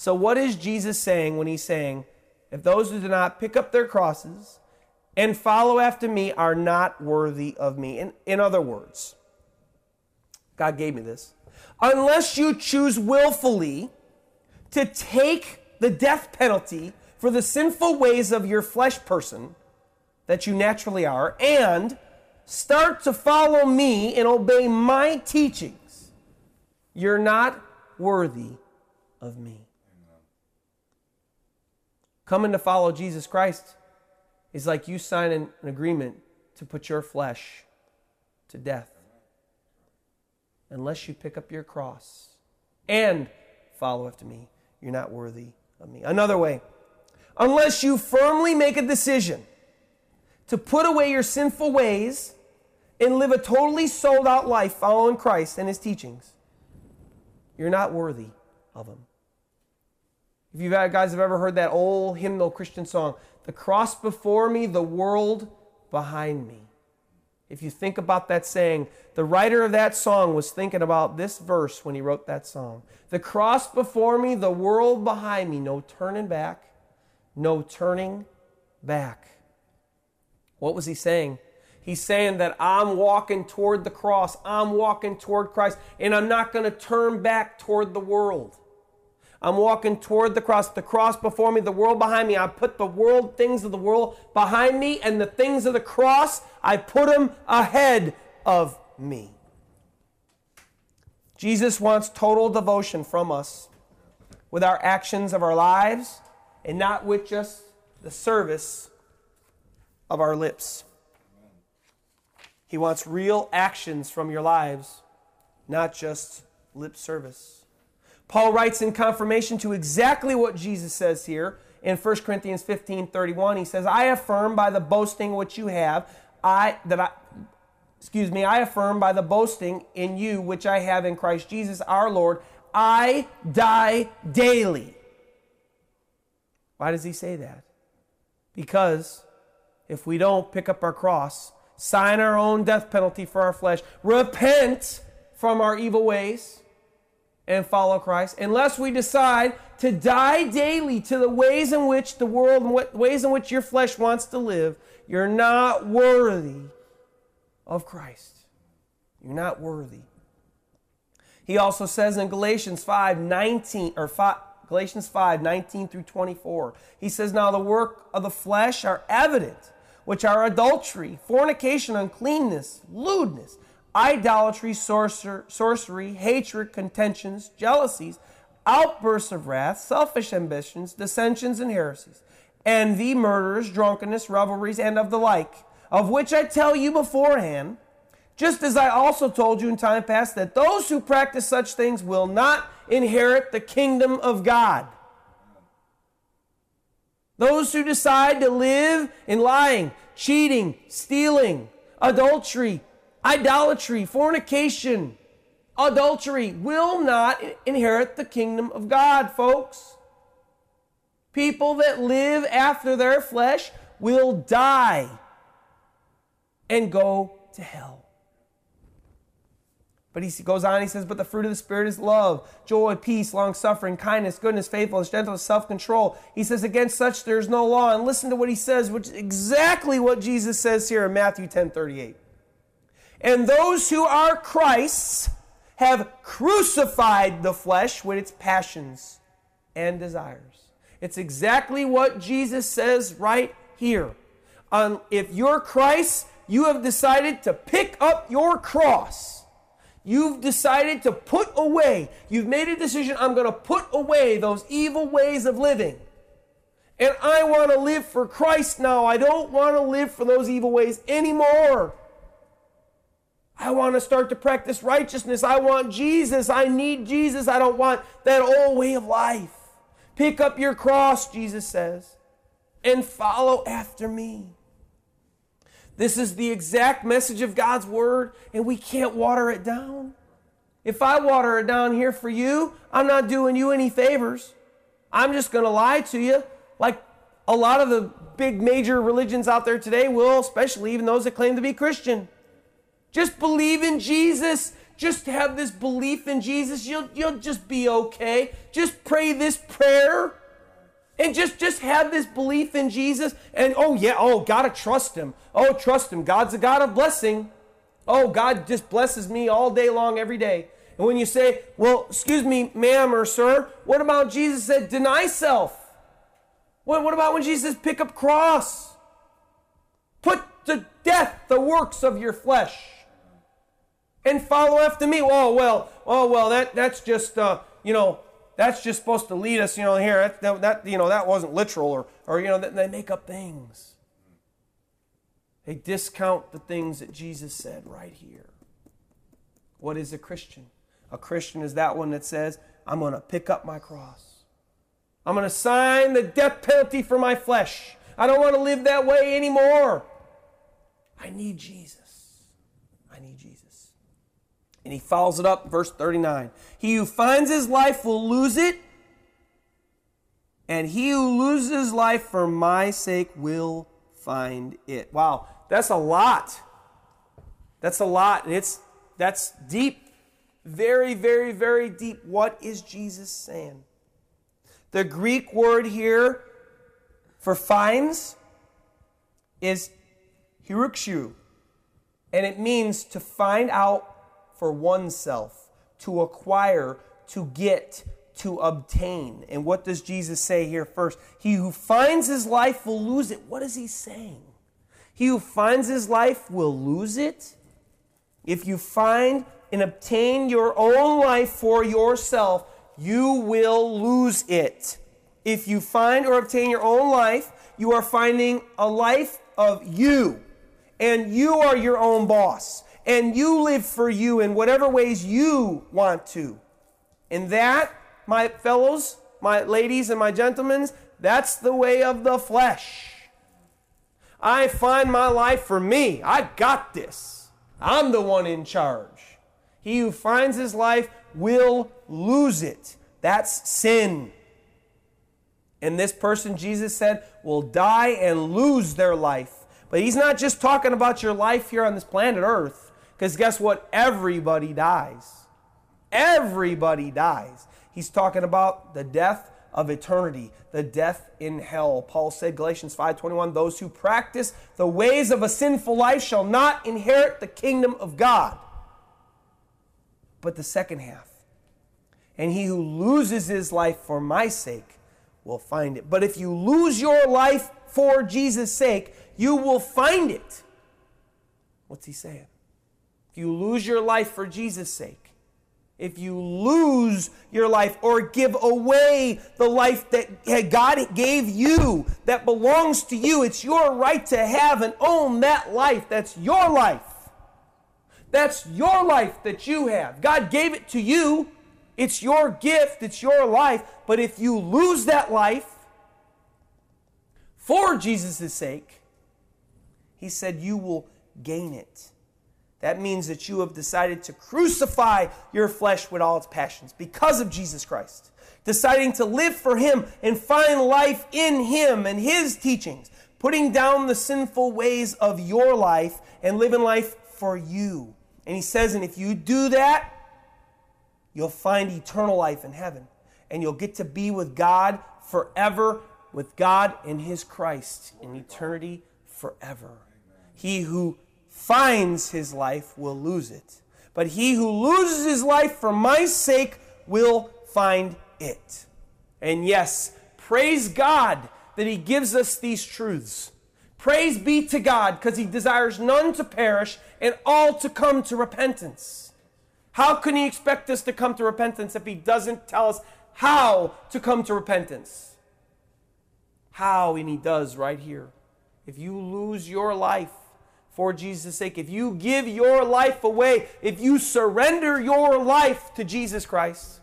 So, what is Jesus saying when he's saying, if those who do not pick up their crosses and follow after me are not worthy of me. In, in other words, God gave me this. Unless you choose willfully to take the death penalty for the sinful ways of your flesh person that you naturally are and start to follow me and obey my teachings, you're not worthy of me. Coming to follow Jesus Christ is like you signing an agreement to put your flesh to death. Unless you pick up your cross and follow after me, you're not worthy of me. Another way, unless you firmly make a decision to put away your sinful ways and live a totally sold out life following Christ and his teachings, you're not worthy of him. If you guys have ever heard that old hymnal Christian song, The cross before me, the world behind me. If you think about that saying, the writer of that song was thinking about this verse when he wrote that song. The cross before me, the world behind me, no turning back, no turning back. What was he saying? He's saying that I'm walking toward the cross, I'm walking toward Christ, and I'm not going to turn back toward the world. I'm walking toward the cross, the cross before me, the world behind me. I put the world, things of the world behind me, and the things of the cross, I put them ahead of me. Jesus wants total devotion from us with our actions of our lives and not with just the service of our lips. He wants real actions from your lives, not just lip service. Paul writes in confirmation to exactly what Jesus says here in 1 Corinthians 15 31. He says, I affirm by the boasting which you have, I that I excuse me, I affirm by the boasting in you which I have in Christ Jesus our Lord, I die daily. Why does he say that? Because if we don't pick up our cross, sign our own death penalty for our flesh, repent from our evil ways, and follow Christ unless we decide to die daily to the ways in which the world and ways in which your flesh wants to live. You're not worthy of Christ. You're not worthy. He also says in Galatians 5 19 or 5, Galatians 5 19 through 24, he says, Now the work of the flesh are evident, which are adultery, fornication, uncleanness, lewdness idolatry, sorcer- sorcery, hatred, contentions, jealousies, outbursts of wrath, selfish ambitions, dissensions, and heresies, envy, murders, drunkenness, revelries, and of the like, of which I tell you beforehand, just as I also told you in time past, that those who practice such things will not inherit the kingdom of God. Those who decide to live in lying, cheating, stealing, adultery, idolatry, fornication, adultery will not inherit the kingdom of God, folks. People that live after their flesh will die and go to hell. But he goes on, he says, But the fruit of the Spirit is love, joy, peace, long suffering, kindness, goodness, faithfulness, gentleness, self control. He says, Against such there is no law. And listen to what he says, which is exactly what Jesus says here in Matthew 10 38. And those who are Christ's have crucified the flesh with its passions and desires. It's exactly what Jesus says right here. Um, if you're Christ, you have decided to pick up your cross. You've decided to put away, you've made a decision, I'm going to put away those evil ways of living. And I want to live for Christ now. I don't want to live for those evil ways anymore. I want to start to practice righteousness. I want Jesus. I need Jesus. I don't want that old way of life. Pick up your cross, Jesus says, and follow after me. This is the exact message of God's word, and we can't water it down. If I water it down here for you, I'm not doing you any favors. I'm just going to lie to you like a lot of the big major religions out there today will, especially even those that claim to be Christian. Just believe in Jesus. Just have this belief in Jesus. You'll, you'll just be okay. Just pray this prayer and just just have this belief in Jesus and oh yeah, oh, got to trust him. Oh, trust him. God's a God of blessing. Oh, God just blesses me all day long every day. And when you say, "Well, excuse me, ma'am or sir, what about Jesus said deny self?" What, what about when Jesus says pick up cross? Put to death the works of your flesh and follow after me. Oh well, oh well, that that's just uh, you know that's just supposed to lead us, you know, here. That, that, that you know, that wasn't literal, or, or you know, they make up things. They discount the things that Jesus said right here. What is a Christian? A Christian is that one that says, I'm going to pick up my cross. I'm going to sign the death penalty for my flesh. I don't want to live that way anymore. I need Jesus. I need Jesus. And he follows it up, verse 39. He who finds his life will lose it, and he who loses his life for my sake will find it. Wow, that's a lot. That's a lot. And it's that's deep. Very, very, very deep. What is Jesus saying? The Greek word here for finds is hirukshu, and it means to find out for oneself, to acquire, to get, to obtain. And what does Jesus say here first? He who finds his life will lose it. What is he saying? He who finds his life will lose it. If you find and obtain your own life for yourself, you will lose it. If you find or obtain your own life, you are finding a life of you, and you are your own boss and you live for you in whatever ways you want to. And that, my fellows, my ladies, and my gentlemen, that's the way of the flesh. I find my life for me. I got this. I'm the one in charge. He who finds his life will lose it. That's sin. And this person, Jesus said, will die and lose their life. But he's not just talking about your life here on this planet Earth. Because guess what? Everybody dies. Everybody dies. He's talking about the death of eternity, the death in hell. Paul said, Galatians 5:21, those who practice the ways of a sinful life shall not inherit the kingdom of God. But the second half, and he who loses his life for my sake will find it. But if you lose your life for Jesus' sake, you will find it. What's he saying? If you lose your life for Jesus' sake, if you lose your life or give away the life that God gave you, that belongs to you, it's your right to have and own that life. That's your life. That's your life that you have. God gave it to you. It's your gift, it's your life. But if you lose that life for Jesus' sake, He said you will gain it. That means that you have decided to crucify your flesh with all its passions because of Jesus Christ. Deciding to live for Him and find life in Him and His teachings. Putting down the sinful ways of your life and living life for you. And He says, and if you do that, you'll find eternal life in heaven. And you'll get to be with God forever, with God and His Christ in eternity forever. He who finds his life will lose it. But he who loses his life for my sake will find it. And yes, praise God that he gives us these truths. Praise be to God because he desires none to perish and all to come to repentance. How can he expect us to come to repentance if he doesn't tell us how to come to repentance? How, and he does right here. If you lose your life, for Jesus' sake, if you give your life away, if you surrender your life to Jesus Christ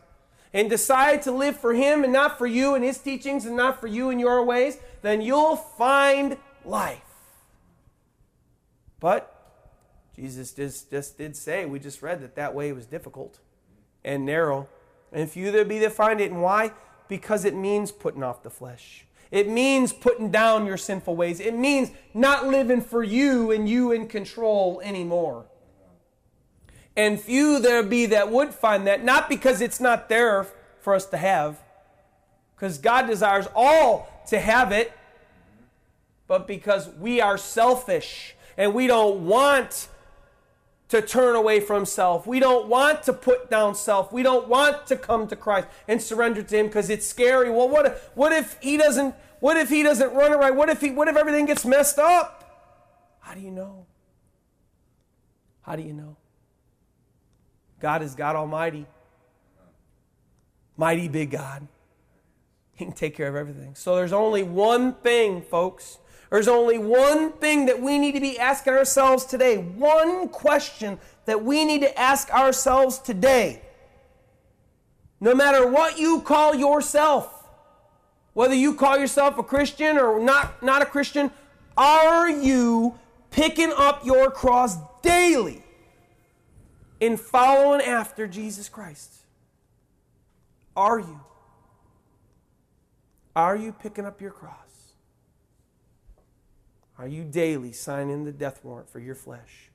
and decide to live for Him and not for you and His teachings and not for you and your ways, then you'll find life. But Jesus just, just did say, we just read that that way was difficult and narrow. And few there be that find it. And why? Because it means putting off the flesh. It means putting down your sinful ways. It means not living for you and you in control anymore. And few there be that would find that, not because it's not there for us to have, Because God desires all to have it, but because we are selfish and we don't want to turn away from self. We don't want to put down self. We don't want to come to Christ and surrender to him because it's scary. Well, what if, what if he doesn't what if he doesn't run it right? What if he what if everything gets messed up? How do you know? How do you know? God is God Almighty. Mighty big God. He can take care of everything. So there's only one thing, folks. There's only one thing that we need to be asking ourselves today. One question that we need to ask ourselves today. No matter what you call yourself, whether you call yourself a Christian or not, not a Christian, are you picking up your cross daily in following after Jesus Christ? Are you? Are you picking up your cross? Are you daily signing the death warrant for your flesh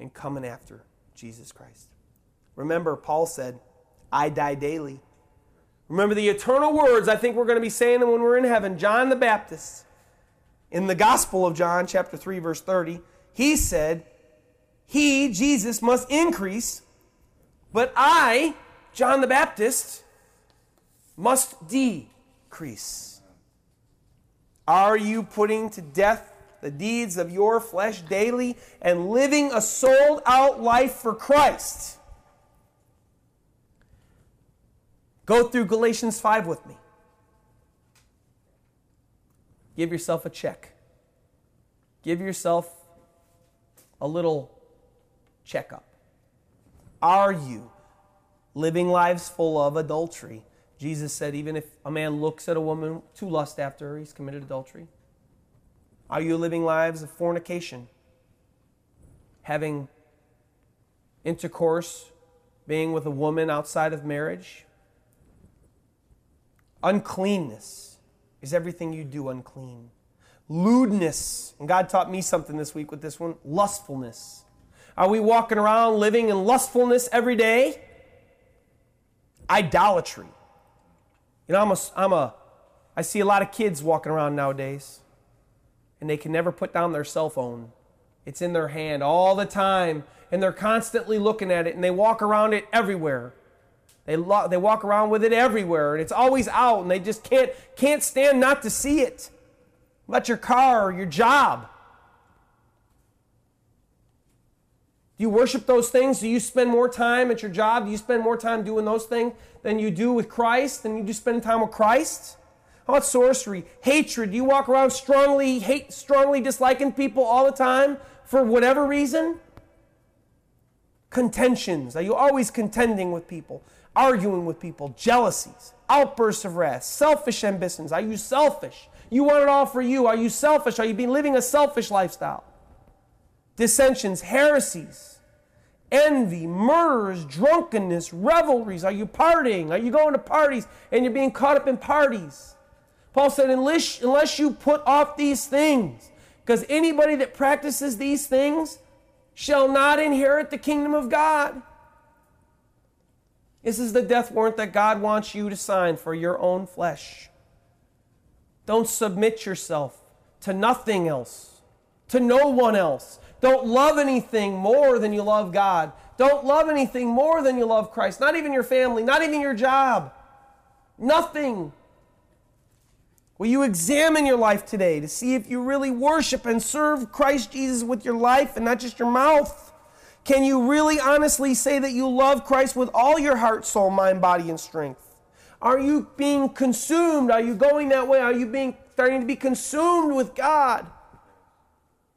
and coming after Jesus Christ? Remember, Paul said, I die daily. Remember the eternal words I think we're going to be saying when we're in heaven. John the Baptist, in the Gospel of John, chapter 3, verse 30, he said, He, Jesus, must increase, but I, John the Baptist, must decrease. Are you putting to death the deeds of your flesh daily and living a sold out life for Christ? Go through Galatians 5 with me. Give yourself a check. Give yourself a little checkup. Are you living lives full of adultery? Jesus said, even if a man looks at a woman to lust after her, he's committed adultery. Are you living lives of fornication? Having intercourse, being with a woman outside of marriage? Uncleanness. Is everything you do unclean? Lewdness. And God taught me something this week with this one lustfulness. Are we walking around living in lustfulness every day? Idolatry. You know, I'm a, I'm a, I see a lot of kids walking around nowadays, and they can never put down their cell phone. It's in their hand all the time, and they're constantly looking at it, and they walk around it everywhere. They, lo- they walk around with it everywhere, and it's always out, and they just can't, can't stand not to see it. About your car or your job. Do you worship those things? Do you spend more time at your job? Do you spend more time doing those things than you do with Christ? Than you do spending time with Christ? How about sorcery? Hatred. Do you walk around strongly hate, strongly disliking people all the time for whatever reason? Contentions. Are you always contending with people? Arguing with people? Jealousies? Outbursts of wrath? Selfish ambitions? Are you selfish? You want it all for you. Are you selfish? Are you being living a selfish lifestyle? Dissensions, heresies, envy, murders, drunkenness, revelries. Are you partying? Are you going to parties and you're being caught up in parties? Paul said, unless, unless you put off these things, because anybody that practices these things shall not inherit the kingdom of God. This is the death warrant that God wants you to sign for your own flesh. Don't submit yourself to nothing else, to no one else. Don't love anything more than you love God. Don't love anything more than you love Christ. Not even your family, not even your job. Nothing. Will you examine your life today to see if you really worship and serve Christ Jesus with your life and not just your mouth? Can you really honestly say that you love Christ with all your heart, soul, mind, body, and strength? Are you being consumed? Are you going that way? Are you being starting to be consumed with God?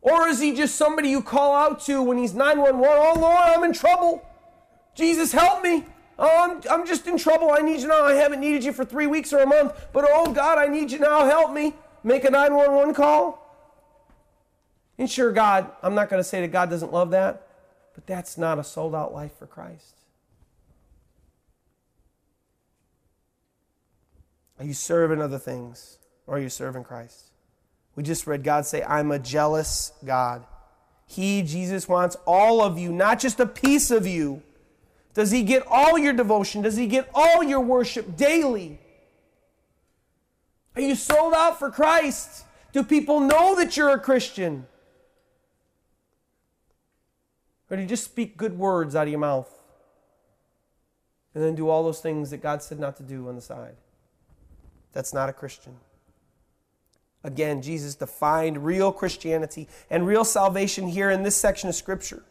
Or is he just somebody you call out to when he's 911? Oh, Lord, I'm in trouble. Jesus, help me. Oh, I'm, I'm just in trouble. I need you now. I haven't needed you for three weeks or a month. But oh, God, I need you now. Help me. Make a 911 call. And sure, God, I'm not going to say that God doesn't love that, but that's not a sold out life for Christ. Are you serving other things or are you serving Christ? We just read God say, I'm a jealous God. He, Jesus, wants all of you, not just a piece of you. Does He get all your devotion? Does He get all your worship daily? Are you sold out for Christ? Do people know that you're a Christian? Or do you just speak good words out of your mouth and then do all those things that God said not to do on the side? That's not a Christian. Again, Jesus defined real Christianity and real salvation here in this section of Scripture.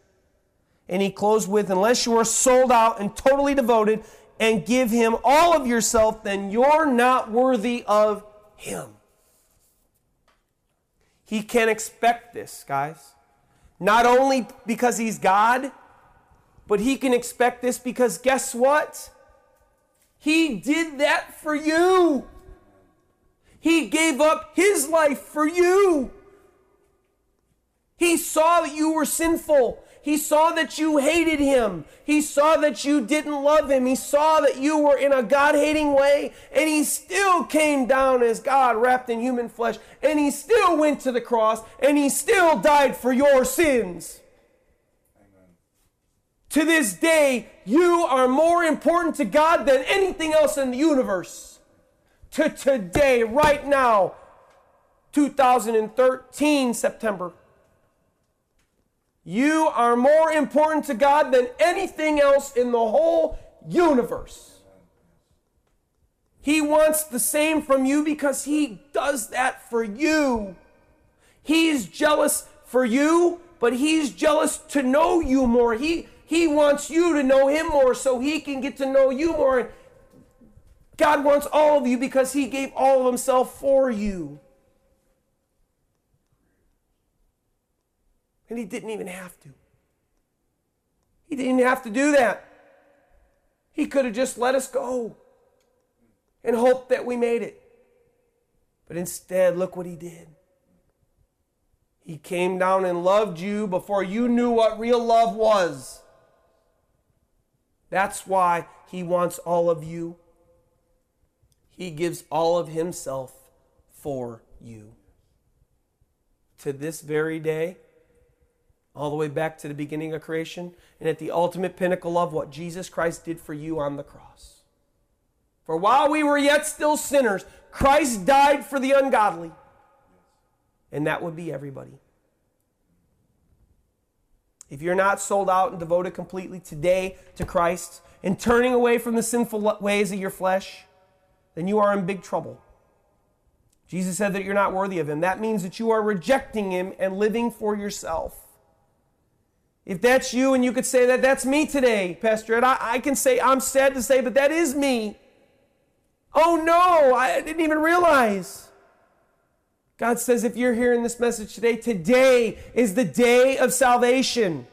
And he closed with Unless you are sold out and totally devoted and give him all of yourself, then you're not worthy of him. He can expect this, guys. Not only because he's God, but he can expect this because guess what? He did that for you. He gave up his life for you. He saw that you were sinful. He saw that you hated him. He saw that you didn't love him. He saw that you were in a God hating way. And he still came down as God wrapped in human flesh. And he still went to the cross. And he still died for your sins. Amen. To this day, you are more important to God than anything else in the universe. To today, right now, 2013, September. You are more important to God than anything else in the whole universe. He wants the same from you because He does that for you. He's jealous for you, but He's jealous to know you more. He, he wants you to know Him more so He can get to know you more. God wants all of you because He gave all of Himself for you. And he didn't even have to. He didn't have to do that. He could have just let us go and hoped that we made it. But instead, look what he did. He came down and loved you before you knew what real love was. That's why he wants all of you. He gives all of himself for you. To this very day, all the way back to the beginning of creation, and at the ultimate pinnacle of what Jesus Christ did for you on the cross. For while we were yet still sinners, Christ died for the ungodly. And that would be everybody. If you're not sold out and devoted completely today to Christ and turning away from the sinful ways of your flesh, then you are in big trouble. Jesus said that you're not worthy of Him. That means that you are rejecting Him and living for yourself. If that's you and you could say that, that's me today, Pastor Ed. I, I can say, I'm sad to say, but that is me. Oh no, I didn't even realize. God says, if you're hearing this message today, today is the day of salvation.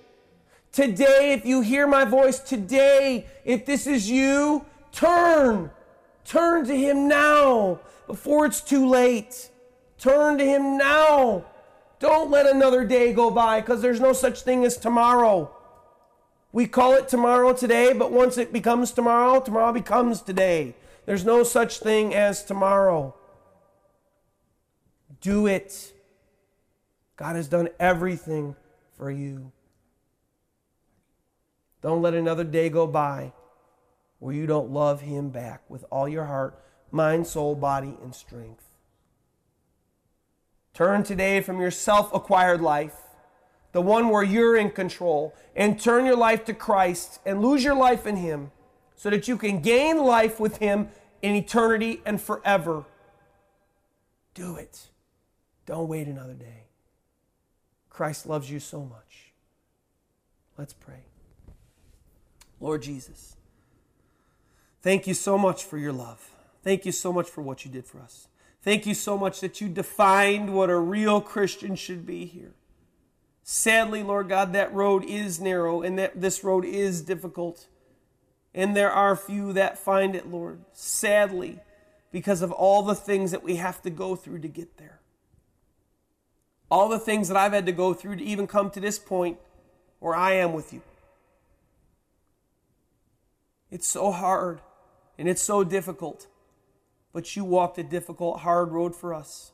Today, if you hear my voice, today, if this is you, turn. Turn to Him now before it's too late. Turn to Him now. Don't let another day go by because there's no such thing as tomorrow. We call it tomorrow today, but once it becomes tomorrow, tomorrow becomes today. There's no such thing as tomorrow. Do it. God has done everything for you. Don't let another day go by where you don't love Him back with all your heart, mind, soul, body, and strength. Turn today from your self acquired life, the one where you're in control, and turn your life to Christ and lose your life in Him so that you can gain life with Him in eternity and forever. Do it. Don't wait another day. Christ loves you so much. Let's pray. Lord Jesus, thank you so much for your love. Thank you so much for what you did for us. Thank you so much that you defined what a real Christian should be here. Sadly, Lord God, that road is narrow and that this road is difficult. And there are few that find it, Lord. Sadly, because of all the things that we have to go through to get there. All the things that I've had to go through to even come to this point where I am with you. It's so hard and it's so difficult but you walked a difficult, hard road for us.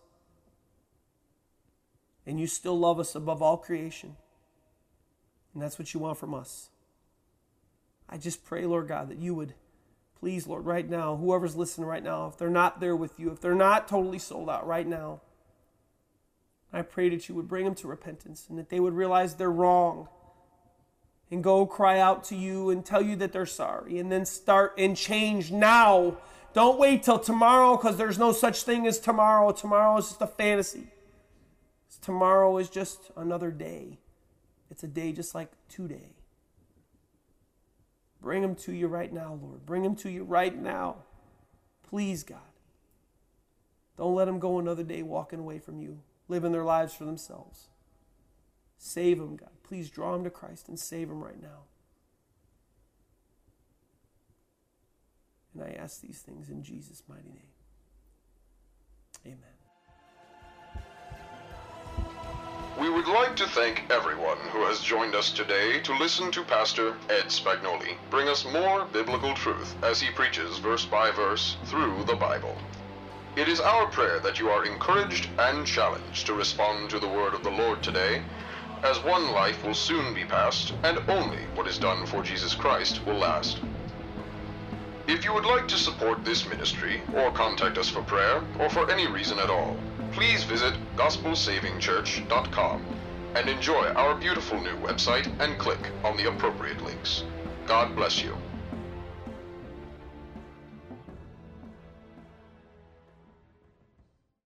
And you still love us above all creation. And that's what you want from us. I just pray, Lord God, that you would Please, Lord, right now, whoever's listening right now, if they're not there with you, if they're not totally sold out right now, I pray that you would bring them to repentance and that they would realize they're wrong and go cry out to you and tell you that they're sorry and then start and change now. Don't wait till tomorrow because there's no such thing as tomorrow. Tomorrow is just a fantasy. Tomorrow is just another day. It's a day just like today. Bring them to you right now, Lord. Bring them to you right now. Please, God. Don't let them go another day walking away from you, living their lives for themselves. Save them, God. Please draw them to Christ and save them right now. And I ask these things in Jesus' mighty name. Amen. We would like to thank everyone who has joined us today to listen to Pastor Ed Spagnoli bring us more biblical truth as he preaches verse by verse through the Bible. It is our prayer that you are encouraged and challenged to respond to the word of the Lord today, as one life will soon be passed, and only what is done for Jesus Christ will last. If you would like to support this ministry, or contact us for prayer, or for any reason at all, please visit gospelsavingchurch.com and enjoy our beautiful new website and click on the appropriate links. God bless you.